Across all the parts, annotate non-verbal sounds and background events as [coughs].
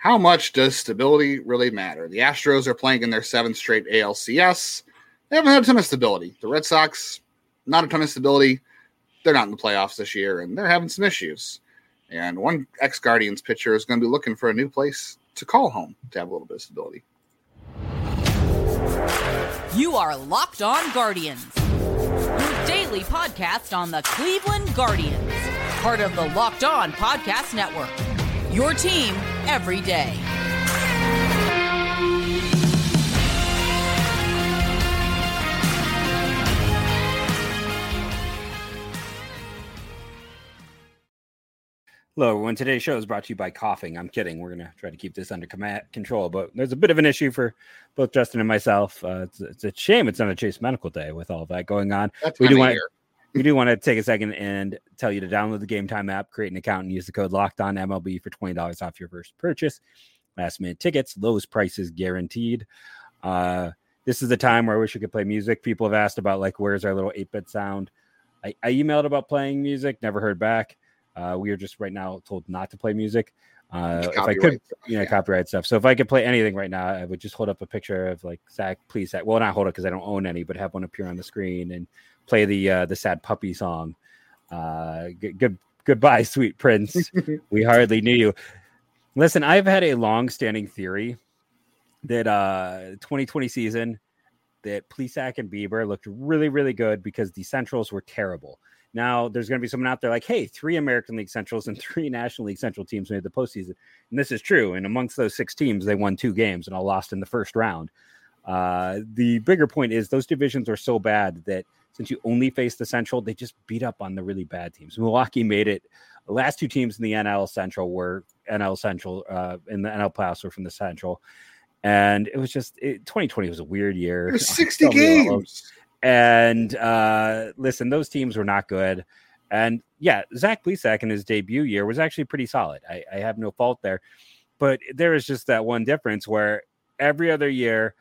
how much does stability really matter? The Astros are playing in their seventh straight ALCS. They haven't had a ton of stability. The Red Sox, not a ton of stability. They're not in the playoffs this year, and they're having some issues. And one ex Guardians pitcher is going to be looking for a new place to call home to have a little bit of stability. You are Locked On Guardians, your daily podcast on the Cleveland Guardians, part of the Locked On Podcast Network. Your team every day. Hello, everyone. Today's show is brought to you by coughing. I'm kidding. We're going to try to keep this under command, control, but there's a bit of an issue for both Justin and myself. Uh, it's, it's, a shame it's not a Jase Medical Day with all that going on. That's we do want we do want to take a second and tell you to download the Gametime app, create an account, and use the code Locked On MLB for twenty dollars off your first purchase. Last minute tickets, lowest prices guaranteed. Uh, this is the time where I wish we could play music. People have asked about like where's our little eight bit sound. I, I, emailed about playing music, never heard back. Uh, we are just right now told not to play music. Uh, if I could, you know, yeah. copyright stuff. So if I could play anything right now, I would just hold up a picture of like Zach, Plesac. Well, not hold it because I don't own any, but have one appear on the screen and play the uh, the sad puppy song. Uh, good, good goodbye, sweet prince. [laughs] we hardly knew you. Listen, I've had a long-standing theory that uh 2020 season that Plesac and Bieber looked really, really good because the Centrals were terrible. Now there's going to be someone out there like, hey, three American League Centrals and [laughs] three National League Central teams made the postseason, and this is true. And amongst those six teams, they won two games and all lost in the first round. Uh, the bigger point is those divisions are so bad that since you only face the Central, they just beat up on the really bad teams. Milwaukee made it. The last two teams in the NL Central were NL Central uh, in the NL playoffs were from the Central, and it was just it, 2020 was a weird year. Was [laughs] 60 games. And uh, listen, those teams were not good. And yeah, Zach Plesac in his debut year was actually pretty solid. I, I have no fault there. But there is just that one difference where every other year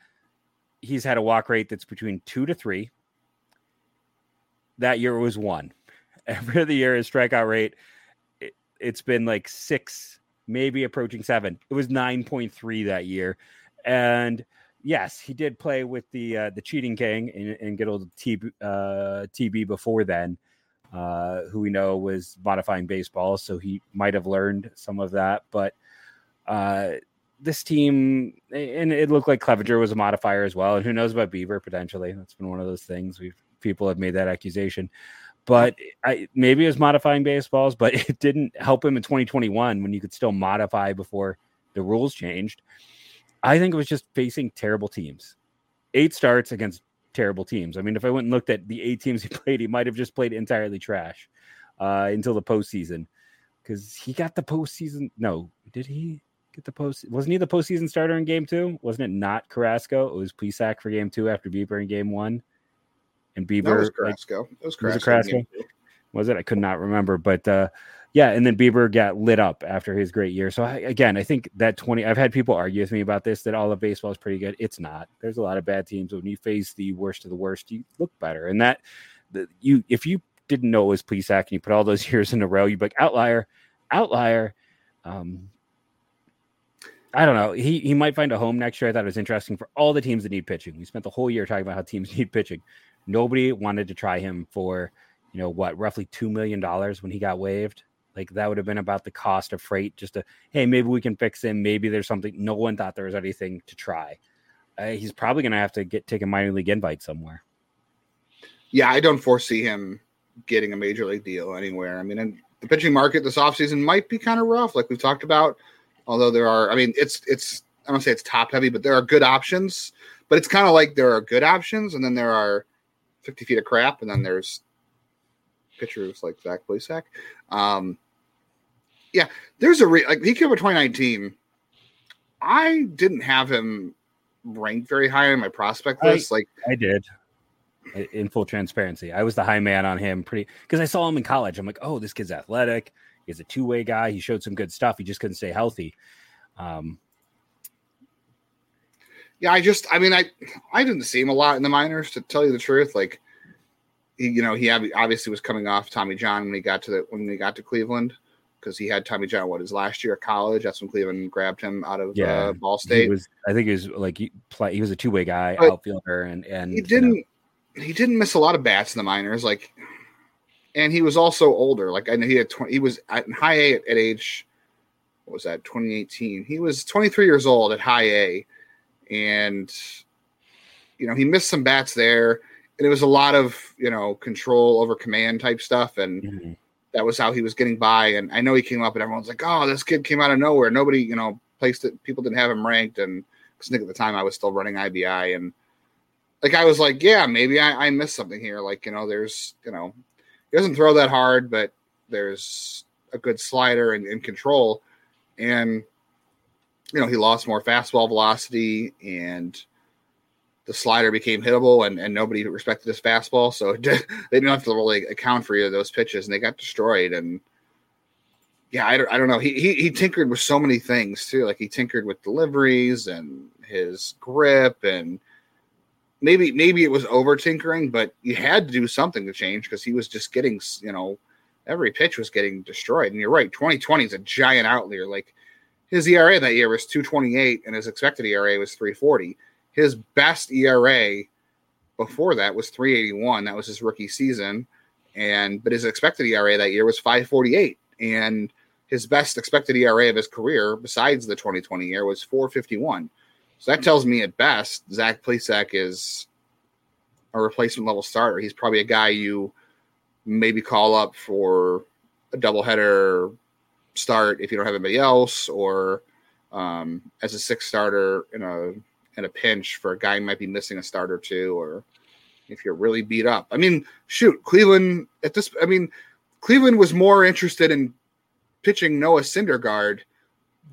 he's had a walk rate that's between two to three. That year was one. [laughs] Every other year, his strikeout rate, it, it's been like six, maybe approaching seven. It was 9.3 that year. And yes, he did play with the uh, the cheating king and, and get old T, uh, TB before then, uh, who we know was modifying baseball, so he might have learned some of that. But uh, this team, and it looked like Clevinger was a modifier as well, and who knows about Bieber potentially? That's been one of those things we've people have made that accusation. But I, maybe it was modifying baseballs, but [laughs] it didn't help him in 2021 when you could still modify before the rules changed. I think it was just facing terrible teams. Eight starts against terrible teams. I mean, if I went and looked at the eight teams [laughs] he played, he might have just played entirely trash uh, until the postseason because he got the postseason. No, did he get the post? Wasn't he the postseason starter in game two? Wasn't it not Carrasco? It was Plesac for game two after Bieber in game one. And Bieber. That was Carrasco. Like, it was Carrasco. Was it Carrasco? Was it? I could not remember. But uh, yeah, and then Bieber got lit up after his great year. So I, again, I think that 20 I've had people argue with me about this that all of baseball is pretty good. It's not. There's a lot of bad teams. When you face the worst of the worst, you look better. And that the, you if you didn't know it was Plesac and you put all those [laughs] years in a row, you'd be like outlier, outlier. Um, I don't know. He he might find a home next year. I thought it was interesting for all the teams that need pitching. We spent the whole year talking about how teams [laughs] need pitching. Nobody wanted to try him for, you know, what, roughly two million dollars when he got waived. Like that would have been about the cost of freight. Just to hey, maybe we can fix him. Maybe there's something. No one thought there was anything to try. Uh, he's probably going to have to get take a minor league invite somewhere. Yeah, I don't foresee him getting a major league deal anywhere. I mean, the pitching market this offseason might be kind of rough, like we've talked about. Although there are, I mean, it's it's I don't say it's top heavy, but there are good options. But it's kind of like there are good options, and then there are 50 feet of crap, and then there's pitchers like Zach Plesac. Um, yeah, there's a re- like he came over 2019. I didn't have him ranked very high on my prospect list. I, like I did. In full transparency, I was the high man on him pretty because I saw him in college. I'm like, oh, this kid's athletic. He's a two way guy. He showed some good stuff. He just couldn't stay healthy. Um, yeah, I just, I mean, I, I didn't see him a lot in the minors to tell you the truth. Like, he, you know, he obviously was coming off Tommy John when he got to the when he got to Cleveland. because he had Tommy John what his last year of college. That's when Cleveland grabbed him out of yeah, uh, Ball State. He was, I think he was like he play. He was a two way guy, but outfielder, and and he didn't. You know. He didn't miss a lot of bats in the minors, like, and he was also older. Like I know he had 20, he was at high A at, at age. What was that? 2018. He was 23 years old at high A, and you know he missed some bats there, and it was a lot of you know control over command type stuff, and. Mm-hmm that was how he was getting by. And I know he came up and everyone's like, oh, this kid came out of nowhere. Nobody, you know, placed it. People didn't have him ranked. And because at the time I was still running IBI. And like, I was like, yeah, maybe I, I missed something here. Like, you know, there's, you know, he doesn't throw that hard, but there's a good slider and, and control. And, you know, he lost more fastball velocity and the slider became hittable and, and nobody respected his fastball. So did, [laughs] they didn't have to really account for either of those pitches and they got destroyed. And yeah, I don't, I don't know. He, he, he tinkered with so many things too. Like he tinkered with deliveries and his grip and maybe, maybe it was over tinkering, but you had to do something to change because he was just getting, you know, every pitch was getting destroyed. And you're right. 2020 is a giant outlier. Like his ERA that year was 228 and his expected ERA was 340 his best ERA before that was 381. That was his rookie season. And but his expected ERA that year was 548. And his best expected ERA of his career, besides the 2020 year, was 451. So that tells me at best Zach Plesac is a replacement level starter. He's probably a guy you maybe call up for a doubleheader start if you don't have anybody else, or um, as a sixth starter in a in a pinch for a guy who might be missing a start or two, or if you're really beat up. I mean, shoot, Cleveland at this. I mean, Cleveland was more interested in pitching Noah Syndergaard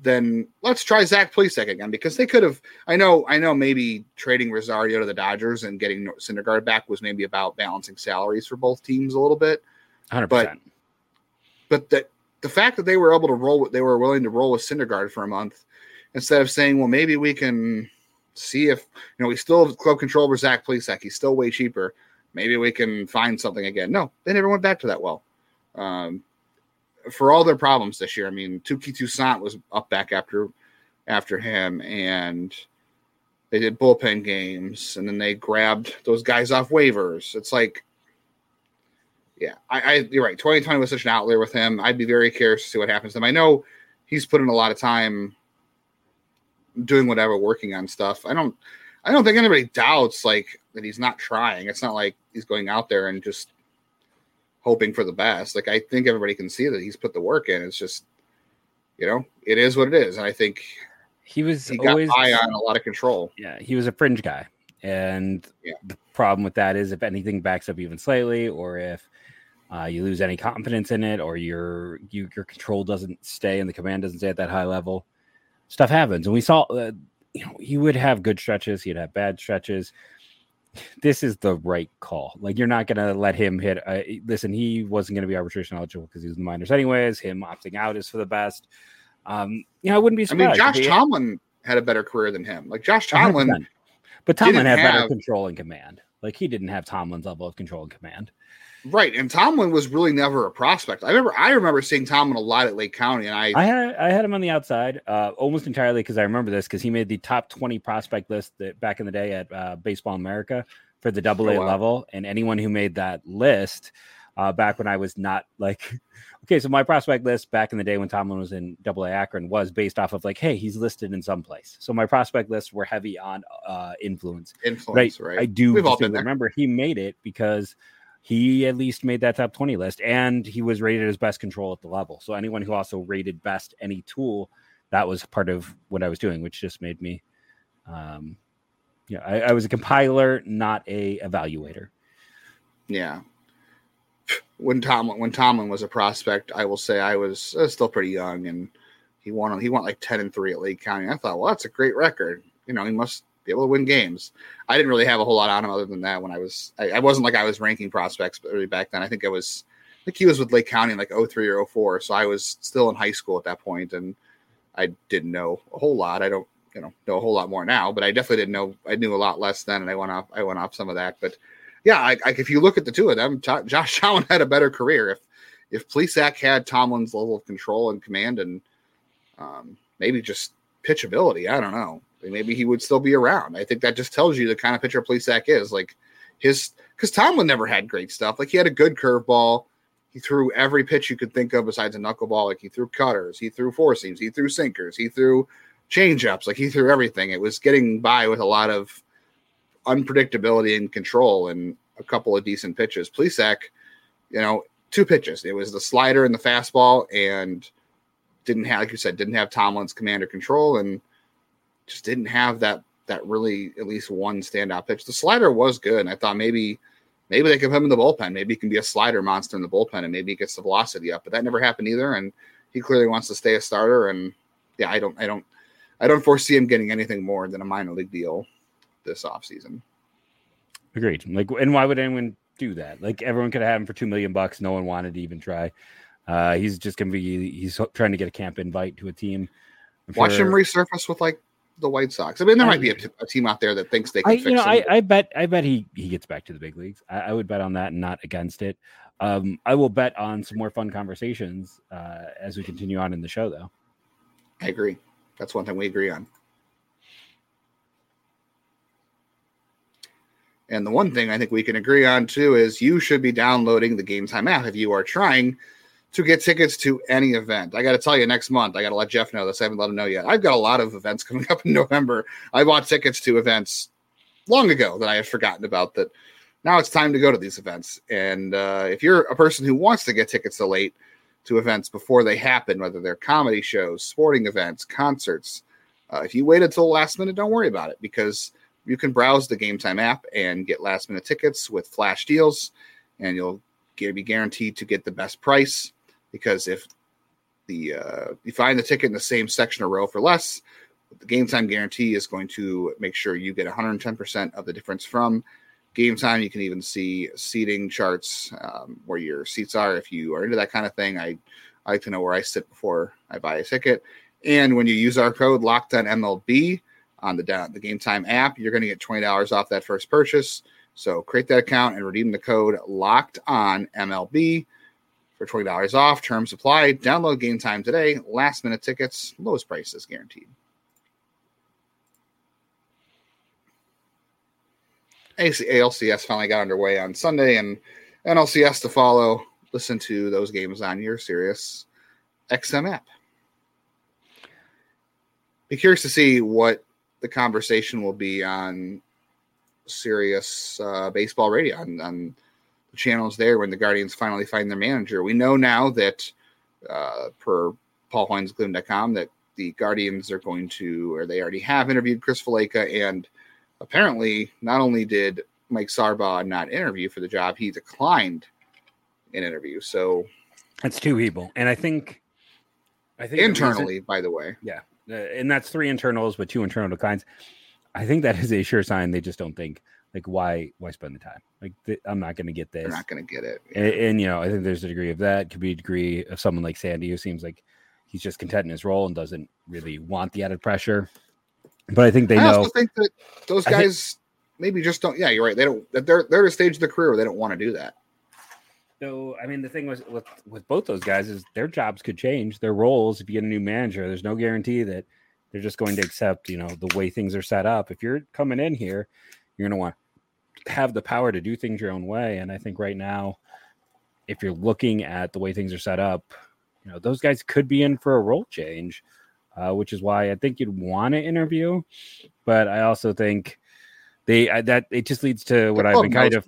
than let's try Zach Plesac again because they could have. I know, I know, maybe trading Rosario to the Dodgers and getting Syndergaard back was maybe about balancing salaries for both teams a little bit. Hundred percent. But that the fact that they were able to roll, what they were willing to roll with Syndergaard for a month instead of saying, well, maybe we can see if you know we still have club control over Zach Plesac. He's still way cheaper. Maybe we can find something again. No, they never went back to that well. Um, for all their problems this year, I mean, Touki Toussaint was up back after after him, and they did bullpen games, and then they grabbed those guys off waivers. It's like, yeah, I, I you're right. 2020 was such an outlier with him. I'd be very curious to see what happens to him. I know he's put in a lot of time doing whatever, working on stuff. I don't I don't think anybody doubts like that he's not trying. It's not like he's going out there and just hoping for the best. Like I think everybody can see that he's put the work in. It's just you know, it is what it is. And I think he was he always got high on a lot of control. Yeah, he was a fringe guy. And yeah. the problem with that is if anything backs up even slightly, or if uh, you lose any confidence in it, or your you, your control doesn't stay and the command doesn't stay at that high level, stuff happens. And we saw, uh, you know, he would have good stretches, he'd have bad stretches. [sighs] This is the right call. Like you're not gonna let him hit. Uh, listen, he wasn't gonna be arbitration eligible because he was in the minors anyways. Him opting out is for the best. Um, you know, I wouldn't be surprised. I mean, Josh Tomlin had a better career than him. Like Josh Tomlin, 100%. but Tomlin had have... better control and command. Like he didn't have Tomlin's level of control and command. Right, and Tomlin was really never a prospect. I remember, I remember seeing Tomlin a lot at Lake County, and I, I had, I had him on the outside, uh, almost entirely because I remember this because he made the top twenty prospect list that back in the day at uh, Baseball America for the Double A oh, wow. level, and anyone who made that list uh, back when I was not like, [laughs] okay, so my prospect list back in the day when Tomlin was in Double A Akron was based off of like, hey, he's listed in some place. So my prospect lists were heavy on uh, influence. Influence, right? right? I do remember he made it because he at least made that top 20 list and he was rated as best control at the level. So anyone who also rated best any tool, that was part of what I was doing, which just made me um yeah, I, I was a compiler, not a evaluator. Yeah. When Tomlin when Tomlin was a prospect, I will say I was uh, still pretty young and he won he went like 10 and 3 at Lake County. I thought, well, that's a great record. You know, he must be able to win games. I didn't really have a whole lot on him other than that when I was I, I wasn't like I was ranking prospects but really back then. I think I was I think he was with Lake County in like 03 or 04. So I was still in high school at that point and I didn't know a whole lot. I don't you know know a whole lot more now, but I definitely didn't know I knew a lot less then and I went off I went off some of that. But yeah, I, I, if you look at the two of them, Josh [laughs] Allen had a better career. If if Plesac had Tomlin's level of control and command and um, maybe just pitchability, I don't know. Maybe he would still be around. I think that just tells you the kind of pitcher Plesac is. Like his, because Tomlin never had great stuff. Like he had a good curveball. He threw every pitch you could think of besides a knuckleball. Like he threw cutters, he threw four seams, he threw sinkers, he threw changeups. Like he threw everything. It was getting by with a lot of unpredictability and control and a couple of decent pitches. Plesac, you know, two pitches. It was the slider and the fastball, and didn't have, like you said, didn't have Tomlin's command or control, and just didn't have that that really at least one standout pitch. The slider was good, and I thought maybe maybe they could put him in the bullpen. Maybe he can be a slider monster in the bullpen, and maybe he gets the velocity up. But that never happened either, and he clearly wants to stay a starter. And yeah, I don't, I don't, I don't foresee him getting anything more than a minor league deal this offseason. Agreed. Like, and why would anyone do that? Like, everyone could have him for two million bucks. No one wanted to even try. Uh, he's just gonna be. He's trying to get a camp invite to a team. Watch him resurface with like the White Sox. I mean, there I, might be a team out there that thinks they can I, fix you know. I, I, bet, I bet he he gets back to the big leagues. I, I would bet on that and not against it. Um, I will bet on some more fun conversations uh, as we continue on in the show, though. I agree. That's one thing we agree on. And the one thing I think we can agree on too is you should be downloading the Gametime app if you are trying to get tickets to any event. I got to tell you, next month, I got to let Jeff know this. I haven't let him know yet. I've got a lot of events [laughs] coming up in November. I bought tickets to events long ago that I had forgotten about that. Now it's time to go to these events. And uh, if you're a person who wants to get tickets so late to events before they happen, whether they're comedy shows, sporting events, concerts, uh, if you wait until the last minute, don't worry about it because you can browse the Gametime app and get last minute tickets with flash deals, and you'll be guaranteed to get the best price. Because if the uh, you find the ticket in the same section or row for less, the Gametime guarantee is going to make sure you get 110% of the difference from Gametime. You can even see seating charts um, where your seats are. If you are into that kind of thing, I, I like to know where I sit before I buy a ticket. And when you use our code Locked On MLB, on the the Gametime app. You're going to get twenty dollars off that first purchase. So create that account and redeem the code Locked On MLB for twenty dollars off. Terms apply. Download Gametime today. Last minute tickets, lowest prices guaranteed. AC, ALCS finally got underway on Sunday, and NLCS to follow. Listen to those games on your Sirius XM app. Be curious to see what the conversation will be on Sirius uh, Baseball Radio on, on, channels there when the Guardians finally find their manager. We know now that uh, per PaulHoynesGloom.com that the Guardians are going to, or they already have interviewed Chris Valaika, and apparently not only did Mike Sarbaugh not interview for the job, he declined an interview. So that's two people, and I think, I think internally, reason, by the way, yeah, uh, and that's three internals but two internal declines. I think that is a sure sign they just don't think like why why spend the time like th- I'm not going to get this. They're not going to get it. Yeah. And, and, you know I think there's a degree of that. Could be a degree of someone like Sandy who seems like he's just content in his role and doesn't really want the added pressure. But I think they I know. I think that those guys think, maybe just don't. Yeah, you're right. They don't. They're they're at a stage of the career where they don't want to do that. So I mean, the thing was with with both those guys is their jobs could change, their roles. If you get a new manager, there's no guarantee that they're just going to accept, you know, the way things are set up. If you're coming in here, you're going to want have the power to do things your own way. And I think right now, if you're looking at the way things are set up, you know, those guys could be in for a role change, uh, which is why I think you'd want to interview. But I also think they that it just leads to what I've been kind of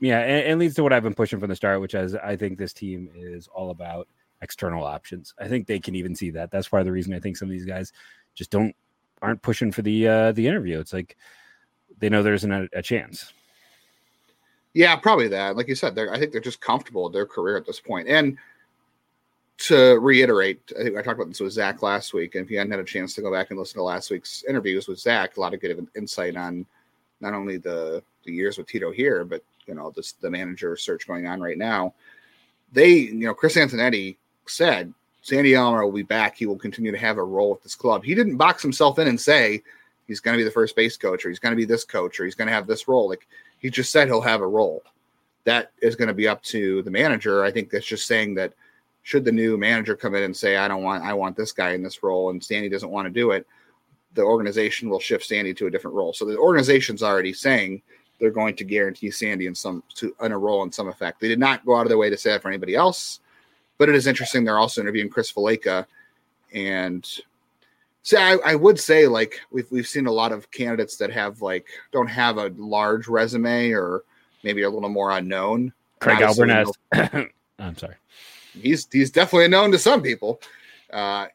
yeah, it, it leads to what I've been pushing from the start, which is I think this team is all about external options. I think they can even see that. That's part of the reason I think some of these guys just don't aren't pushing for the uh the interview. It's like they know there isn't a, a chance. Yeah, probably that. Like you said, I think they're just comfortable with their career at this point. And to reiterate, I think I talked about this with Zach last week. And if you hadn't had a chance to go back and listen to last week's interviews with Zach, a lot of good insight on not only the the years with Tito here, but you know, this the manager search going on right now. They, you know, Chris Antonetti said Sandy Alomar will be back. He will continue to have a role with this club. He didn't box himself in and say he's going to be the first base coach or he's going to be this coach or he's going to have this role. Like he just said he'll have a role. that is going to be up to the manager. I think that's just saying that should the new manager come in and say, I don't want, I want this guy in this role, and Sandy doesn't want to do it, the organization will shift Sandy to a different role. So the organization's already saying they're going to guarantee Sandy in some to in a role in some effect. They did not go out of their way to say that for anybody else, but it is interesting. They're also interviewing Chris Valaika, and see, I, I would say like we've we've seen a lot of candidates that have like don't have a large resume or maybe a little more unknown. Craig Albernaz. [coughs] I'm sorry. He's he's definitely known to some people. Uh,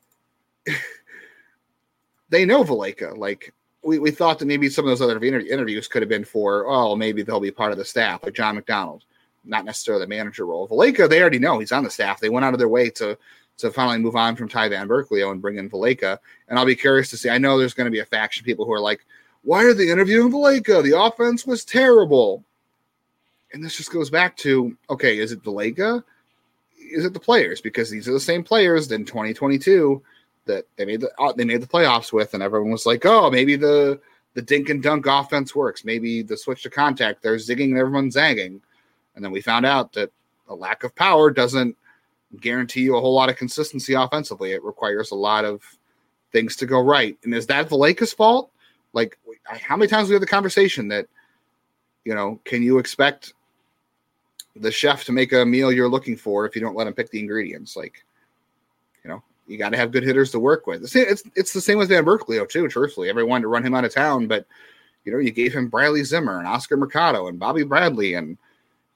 [laughs] they know Valaika. Like we, we thought that maybe some of those other interviews could have been for, oh, maybe they'll be part of the staff, like John McDonald, not necessarily the manager role. Valaika, they already know he's on the staff. They went out of their way to to finally move on from Ty Van Burkleo and bring in Valaika. And I'll be curious to see. I know there's going to be a faction of people who are like, why are they interviewing Valaika? The offense was terrible. And this just goes back to, okay, is it Valaika? Is it the players? Because these are the same players in 2022 that they made the uh, they made the playoffs with, and everyone was like, "Oh, maybe the the dink and dunk offense works. Maybe the switch to contact, they're zigging and everyone's zagging." And then we found out that a lack of power doesn't guarantee you a whole lot of consistency offensively. It requires a lot of things to go right. And is that Valaika's fault? Like, how many times we had the conversation that, you know, can you expect the chef to make a meal you're looking for if you don't let him pick the ingredients? Like, you know, you got to have good hitters to work with. It's, it's, it's the same with Van Burkleo too. Truthfully, everyone to run him out of town, but you know you gave him Bradley Zimmer and Oscar Mercado and Bobby Bradley, and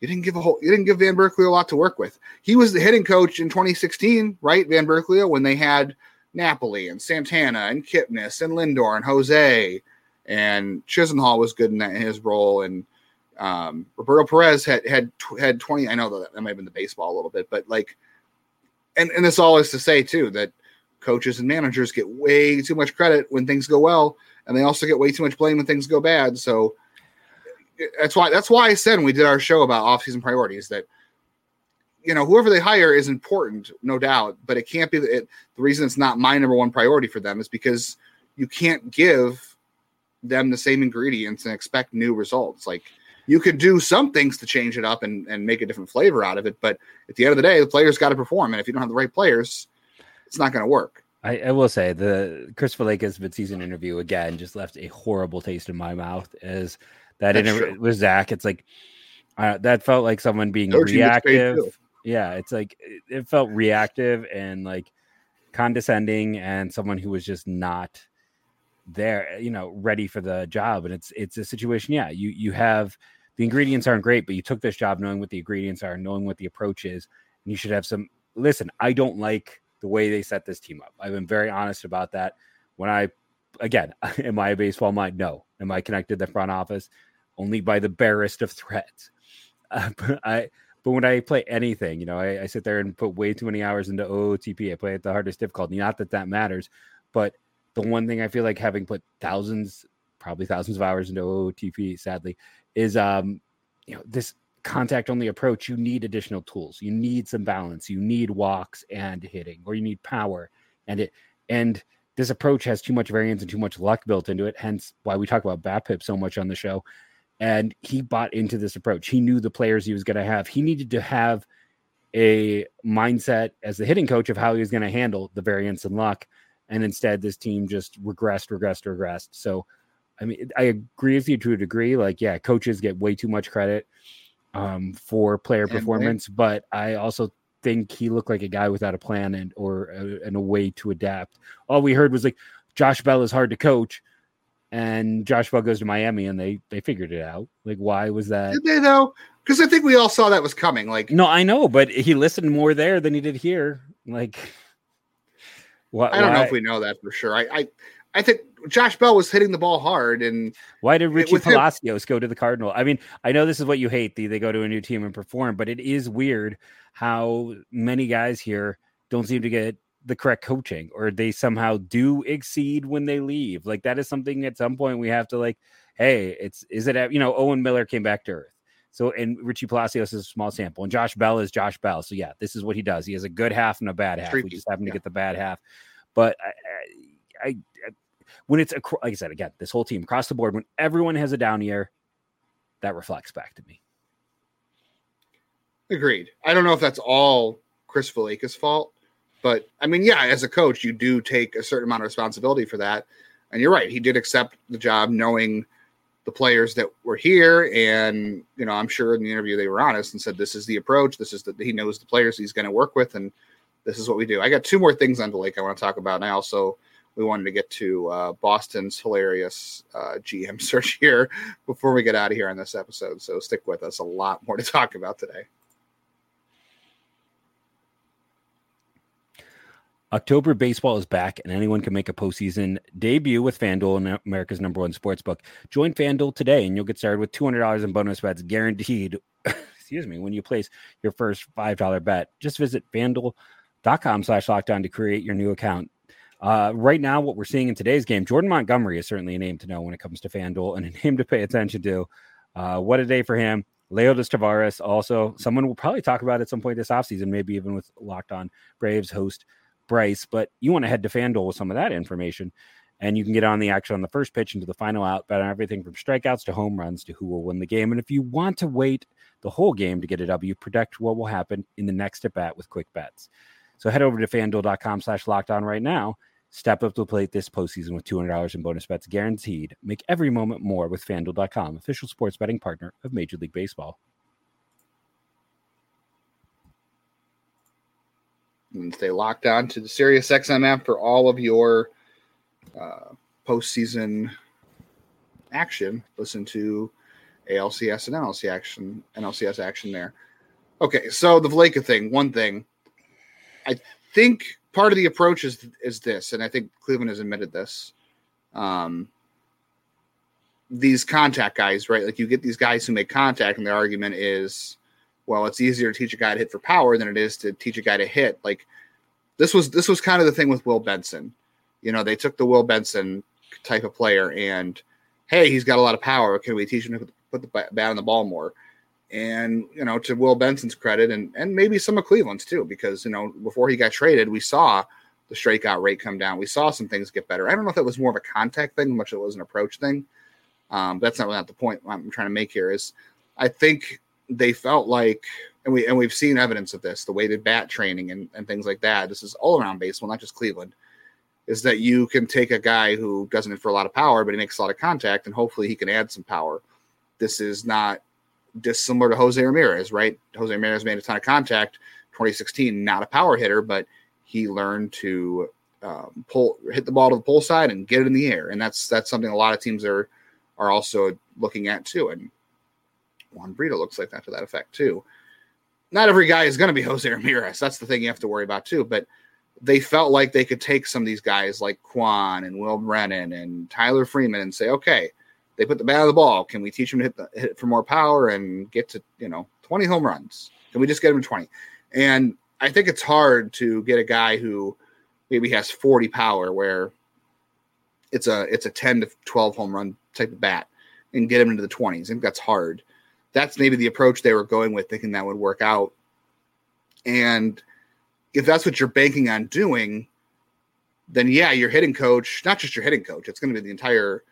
you didn't give a whole you didn't give Van Burkleo a lot to work with. He was the hitting coach in 2016, right? Van Burkleo when they had Napoli and Santana and Kipnis and Lindor and Jose and Chisenhall was good in that in his role and. Um, Roberto Perez had had had 20. I know that that might have been the baseball a little bit, but like and and this all is to say too that coaches and managers get way too much credit when things go well, and they also get way too much blame when things go bad. So that's why that's why I said when we did our show about offseason priorities that you know whoever they hire is important, no doubt, but it can't be the, it, the reason it's not my number one priority for them is because you can't give them the same ingredients and expect new results. Like you could do some things to change it up and, and make a different flavor out of it. But at the end of the day, the players got to perform. And if you don't have the right players, it's not going to work. I, I, will say the Christopher Valaika's midseason interview again just left a horrible taste in my mouth. As that That's true. with Zach, it's like uh, that felt like someone being reactive. Yeah, it's like it, it felt reactive and like condescending, and someone who was just not there, you know, ready for the job. And it's it's a situation. Yeah, you you have the ingredients aren't great, but you took this job knowing what the ingredients are, knowing what the approach is, and you should have some. Listen, I don't like the way they set this team up. I've been very honest about that. When I, again, am I a baseball mind? No. Am I connected to the front office? Only by the barest of threats. [laughs] Uh, but I, but when I play anything, you know, I, I, sit there and put way too many hours into OOTP. I play at the hardest difficulty. Not that that matters, but the one thing I feel like having put thousands, probably thousands of hours into OOTP, sadly, is um, you know, this contact only approach, you need additional tools. You need some balance. You need walks and hitting, or you need power. And it and this approach has too much variance and too much luck built into it. Hence why we talk about BABIP so much on the show. And he bought into this approach. He knew the players he was going to have. He needed to have a mindset as the hitting coach of how he was going to handle the variance and luck. And instead, this team just regressed, regressed, regressed. So I mean, I agree with you to a degree. Like, yeah, coaches get way too much credit um, for player and performance, but I also think he looked like a guy without a plan and or a, and a way to adapt. All we heard was like Josh Bell is hard to coach, and Josh Bell goes to Miami, and they they figured it out. Like, why was that? Did they though? Because I think we all saw that was coming. Like, no, I know, but he listened more there than he did here. Like, [laughs] what? I don't why? know if we know that for sure. I, I I think Josh Bell was hitting the ball hard. And why did Richie Palacios him, go to the Cardinal? I mean, I know this is what you hate. The, they go to a new team and perform, but it is weird how many guys here don't seem to get the correct coaching or they somehow do exceed when they leave. Like that is something at some point we have to like, hey, it's is it you know, Owen Miller came back to earth. So and Richie Palacios is a small sample, and Josh Bell is Josh Bell. So yeah, this is what he does. He has a good half and a bad half. We just happen to get the bad half. But I, I, I when it's like I said again, this whole team across the board, when everyone has a down year, that reflects back to me. Agreed. I don't know if that's all Chris Valaika's fault, but I mean, yeah, as a coach, you do take a certain amount of responsibility for that. And you're right; he did accept the job, knowing the players that were here, and you know, I'm sure in the interview they were honest and said, "This is the approach. This is that he knows the players he's going to work with, and this is what we do." I got two more things on the Lake I want to talk about, and I also we wanted to get to uh, Boston's hilarious uh, GM [laughs] search here before we get out of here on this episode. So stick with us. A lot more to talk about today. October baseball is back, and anyone can make a postseason debut with FanDuel, America's number one sports book. Join FanDuel today, and you'll get started with $200 in bonus bets guaranteed. [laughs] excuse me, when you place your first $5 bet. Just visit fanduel.com slash lockdown to create your new account. Uh, right now, what we're seeing in today's game, Jordan Montgomery is certainly a name to know when it comes to FanDuel and a name to pay attention to. Uh, what a day for him. Leody Taveras, also someone we'll probably talk about at some point this offseason, maybe even with Locked On Braves host Bryce. But you want to head to FanDuel with some of that information, and you can get on the action on the first pitch into the final out, bet on everything from strikeouts to home runs to who will win the game. And if you want to wait the whole game to get a W, predict what will happen in the next at bat with quick bets. So head over to fanduel.com slash locked on right now Step up to the plate this postseason with $200 in bonus bets guaranteed. Make every moment more with FanDuel.com, official sports betting partner of Major League Baseball. And stay locked on to the Sirius XM app for all of your uh, postseason action. Listen to ALCS and NLC action, NLCS action there. Okay, so the Valaika thing. One thing, I think part of the approach is is this, and I think Cleveland has admitted this. Um, these contact guys, right? Like you get these guys who make contact, and their argument is, well, it's easier to teach a guy to hit for power than it is to teach a guy to hit. Like this was this was kind of the thing with Will Benson. You know, they took the Will Benson type of player, and hey, he's got a lot of power. Can we teach him to put the bat on the ball more? And you know, to Will Benson's credit, and and maybe some of Cleveland's too, because you know before he got traded, we saw the strikeout rate come down. We saw some things get better. I don't know if that was more of a contact thing, much as it was an approach thing. Um, that's not really not the point I'm trying to make here. Is I think they felt like, and we and we've seen evidence of this, the weighted bat training and, and things like that. This is all around baseball, not just Cleveland. Is that you can take a guy who doesn't for a lot of power, but he makes a lot of contact, and hopefully he can add some power. This is not dissimilar to Jose Ramirez, right? Jose Ramirez made a ton of contact 2016, not a power hitter, but he learned to um, pull, hit the ball to the pull side and get it in the air, and that's that's something a lot of teams are are also looking at too. And Juan Brito looks like that to that effect too. Not every guy is going to be [laughs] Jose Ramirez. That's the thing you have to worry about too. But they felt like they could take some of these guys like Kwan and Will Brennan and Tyler Freeman and say, okay, they put the bat on the ball. Can we teach them to hit, the, hit for more power and get to you know 20 home runs? Can we just get them to 20? And I think it's hard to get a guy who maybe has 40 power where it's a it's a 10 to 12 home run type of bat and get him into the 20s. I think that's hard. That's maybe the approach they were going with, thinking that would work out. And if that's what you're banking on doing, then yeah, your hitting coach, not just your hitting coach, it's going to be the entire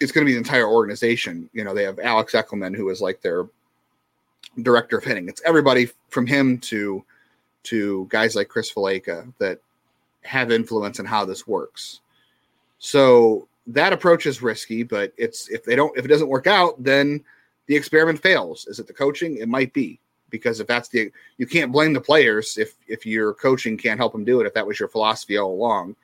it's going to be the entire organization. You know, they have Alex Eckelman, who is like their director of hitting. It's everybody from him to to guys like Chris Valaika that have influence in how this works. So that approach is risky, but it's if they don't if it doesn't work out, then the experiment fails. Is it the coaching? It might be because if that's the you can't blame the players if if your coaching can't help them do it. If that was your philosophy all along,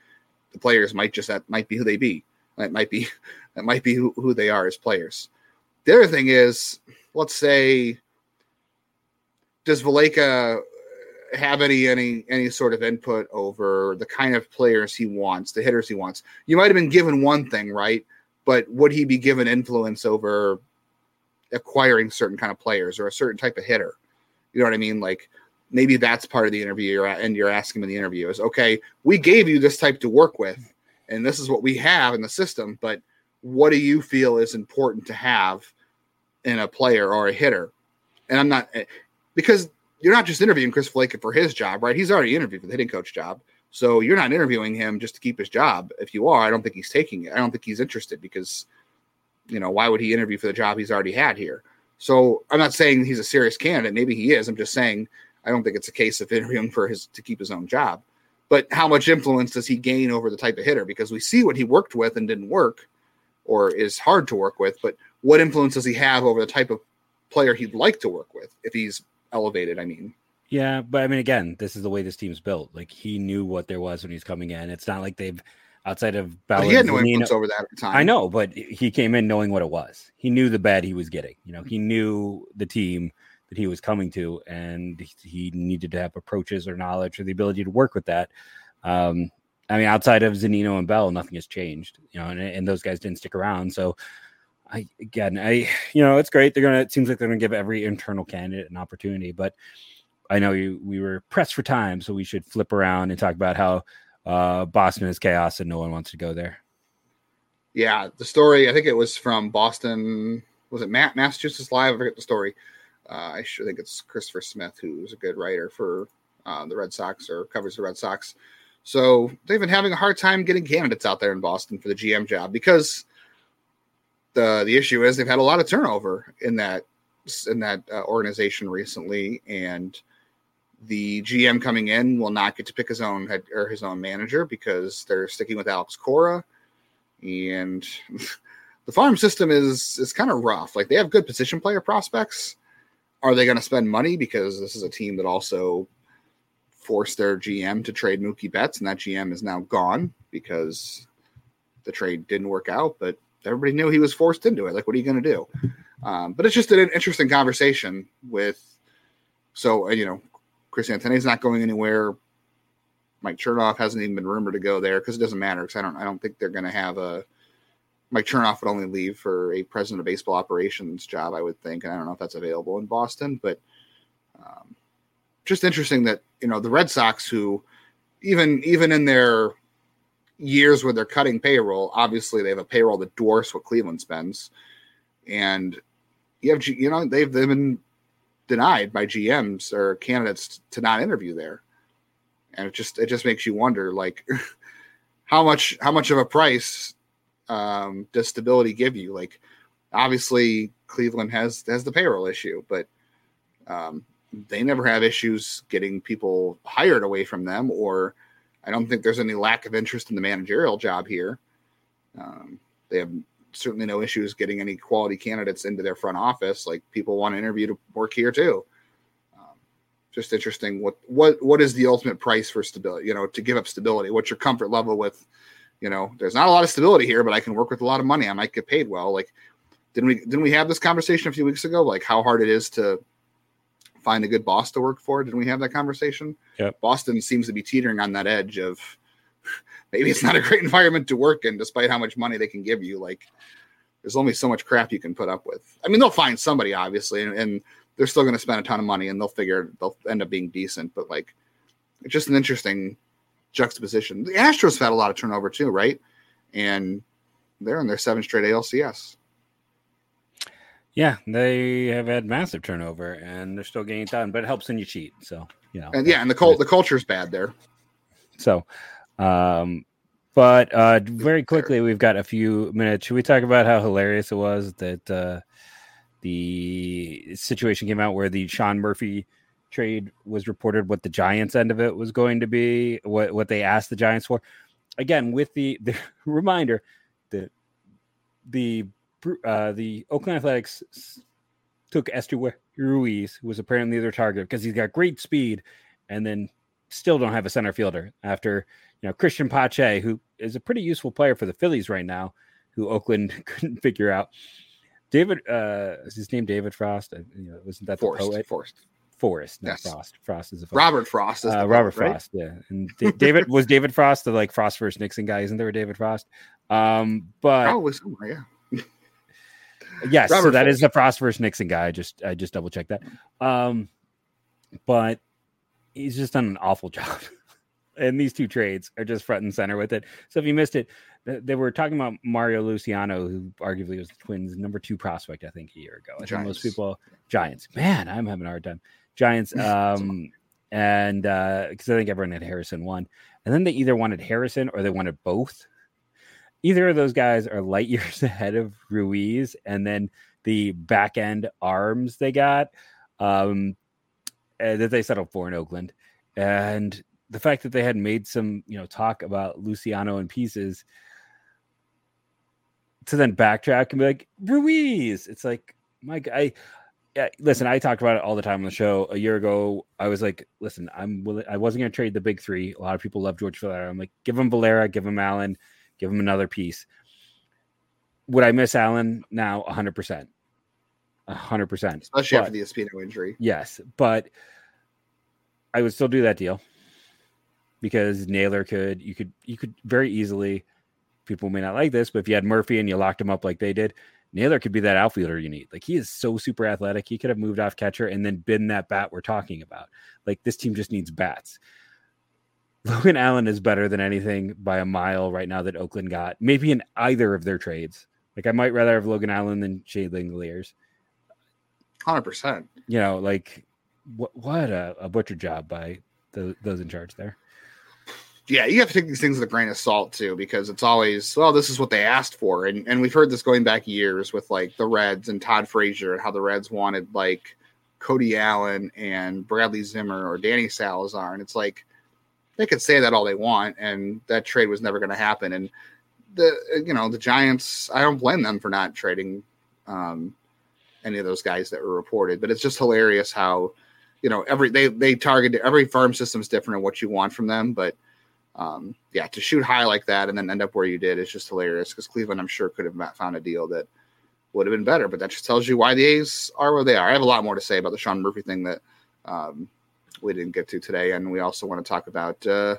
the players might just that might be who they be. That might be [laughs] that might be who, who they are as players. The other thing is, let's say, does Valaika have any any any sort of input over the kind of players he wants, the hitters he wants? You might have been given one thing, right? But would he be given influence over acquiring certain kind of players or a certain type of hitter? You know what I mean? Like maybe that's part of the interview you're at, and you're asking in the interview is okay, we gave you this type to work with, and this is what we have in the system, but what do you feel is important to have in a player or a hitter? And I'm not eh, because you're not just interviewing Chris Valaika for his job, right? He's already interviewed for the hitting coach job. So you're not interviewing him just to keep his job. If you are, I don't think he's taking it. I don't think he's interested because, you know, why would he interview for the job he's already had here? So I'm not saying he's a serious candidate. Maybe he is. I'm just saying I don't think it's a case of [laughs] interviewing for his to keep his own job. But how much influence does he gain over the type of hitter? Because we see what he worked with and didn't work, or is hard to work with. But what influence does he have over the type of player he'd like to work with if he's elevated? I mean, yeah, but I mean, again, this is the way this team's built. Like he knew what there was when he's coming in. It's not like they've outside of Ballard, he had no influence over that at the time. I know, but he came in knowing what it was. He knew the bad he was getting. You know, he knew the team that he was coming to, and he needed to have approaches or knowledge or the ability to work with that. Um, I mean, outside of Zunino and Bell, nothing has changed. You know, and, and those guys didn't stick around. So, I again, I you know, it's great. They're gonna. It seems like they're gonna give every internal candidate an opportunity, but. I know you, we were pressed for time, so we should flip around and talk about how uh, Boston is chaos and no one wants to go there. Yeah, the story. I think it was from Boston. Was it Matt Massachusetts Live? I forget the story. Uh, I should think it's Christopher Smith, who's a good writer for uh, the Red Sox or covers the Red Sox. So they've been having a hard time getting candidates out there in Boston for the GM job because the the issue is they've had a lot of turnover in that in that uh, organization recently, and the GM coming in will not get to pick his own head or his own manager because they're sticking with Alex Cora, and [laughs] the farm system is is kind of rough. Like they have good position player prospects. Are they going to spend money because this is a team that also forced their GM to trade Mookie Betts, and that GM is now gone because the trade didn't work out. But everybody knew he was forced into it. Like, what are you going to do? [laughs] Um, but it's just an interesting conversation with. So you know, Chris Antone's not going anywhere. Mike Chernoff hasn't even been rumored to go there because it doesn't matter because I don't I don't think they're going to have a Mike Chernoff would only leave for a president of baseball operations job I would think and I don't know if that's available in Boston but um, just interesting that you know the Red Sox who even even in their years where they're cutting payroll obviously they have a payroll that dwarfs what Cleveland spends and you have you know they've they've been denied by GMs or candidates to not interview there. And it just it just makes you wonder like [laughs] how much how much of a price um, does stability give you? Like obviously Cleveland has has the payroll issue, but um, they never have issues getting people hired away from them, or I don't think there's any lack of interest in the managerial job here. Um, they have certainly no issues getting any quality candidates into their front office. Like people want to interview to work here too. Um, just interesting. What what what is the ultimate price for stability? You know, to give up stability. What's your comfort level with? You know, there's not a lot of stability here, but I can work with a lot of money. I might get paid well. Like, didn't we didn't we have this conversation a few weeks ago? Like how hard it is to find a good boss to work for. Didn't we have that conversation? Yeah. Boston seems to be teetering on that edge of [laughs] maybe it's not a great environment to work in, despite how much money they can give you. Like, there's only so much crap you can put up with. I mean, they'll find somebody, obviously, and, and they're still going to spend a ton of money, and they'll figure they'll end up being decent. But like, it's just an interesting juxtaposition. The Astros have had a lot of turnover too, right? And they're in their seven straight ALCS. Yeah, they have had massive turnover, and they're still getting it done. But it helps when you cheat. So you know, and yeah, and the cult the culture's bad there. So um, but uh, very quickly, we've got a few minutes. Should we talk about how hilarious it was that uh, the situation came out where the Sean Murphy trade was reported? What the Giants' end of it was going to be? What what they asked the Giants for? Again, with the [laughs] the reminder that the uh, the Oakland Athletics took Esteury Ruiz, who was apparently their target because he's got great speed, and then still don't have a center fielder after you know, Cristian Pache, who is a pretty useful player for the Phillies right now, who Oakland [laughs] couldn't figure out. David, uh, is his name David Frost? You know, wasn't that Forrest, the poet? Forrest. Forrest, not yes. Frost. Frost is a Robert Frost. Is uh, Robert poet, Frost, right? yeah. And David was David Frost the like Frost versus Nixon guy. Isn't there a David Frost? Um, but probably somewhere, yeah. Yes, Robert so that Frost. is the Frost versus Nixon guy. I just I just double checked that. Um, but he's just done an awful [laughs] job and these two trades are just front and center with it. So if you missed it, they were talking about Marco Luciano, who arguably was the Twins' number two prospect, I think, a year ago. I think most people Giants. Man, I'm having a hard time. Giants. [laughs] Um, and because uh, I think everyone had Harrison one, and then they either wanted Harrison or they wanted both. Either of those guys are light [laughs] years ahead of Ruiz, and then the back end arms they got um, uh, that they settled for in Oakland, and the fact that they had made some you know talk about Luciano in pieces to then backtrack and be like Ruiz. It's like my guy. Yeah, listen, I talked about it all the time on the show. A year ago, I was like, "Listen, I'm willing. I wasn't going to trade the big three. A lot of people love George Valera. I'm like, give him Valera, give him Allen, give him another piece. Would I miss Allen now? 100, percent 100, percent especially but, after the Espino injury. Yes, but I would still do that deal because Naylor could. You could. You could very easily. People may not like this, but if you had Murphy and you locked him up like they did, Naylor could be that outfielder you need. Like he is so super athletic. He could have moved off catcher and then been that bat we're talking about. Like this team just needs bats. [laughs] Logan Allen is better than anything by a mile right now that Oakland got. Maybe in either of their trades. Like I might rather have Logan Allen than Shea Langeliers. Hundred percent. You know, like what what a, a butcher job by the, those in charge there yeah, you have to take these things with a grain of salt too, because it's always, well, this is what they asked for. And and we've heard this going back years with like the Reds and Todd Frazier and how the Reds wanted like Cody Allen and Bradley Zimmer or Danny Salazar. And it's like they could say that all they want, and that trade was never going to happen. And the you know, the Giants, I don't blame them for not trading um any of those guys that were reported, but it's just hilarious how you know every they they target every farm system is different in what you want from them, but um, yeah, to shoot high like that and then end up where you did is just hilarious because Cleveland, I'm sure, could have found a deal that would have been better. But that just tells you why the A's are where they are. I have a lot more to say about the Sean Murphy thing that um, we didn't get to today, and we also want to talk about uh,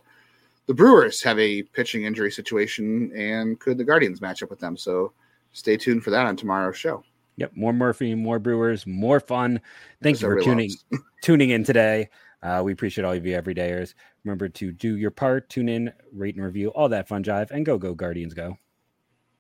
the Brewers have a pitching injury situation, and could the Guardians match up with them? So stay tuned for that on tomorrow's show. Yep, more Murphy, more Brewers, more fun. Thank you for tuning [laughs] tuning in today. Uh, we appreciate all of you everydayers. Remember to do your part, tune in, rate and review, all that fun jive, and go, go, Guardians, go.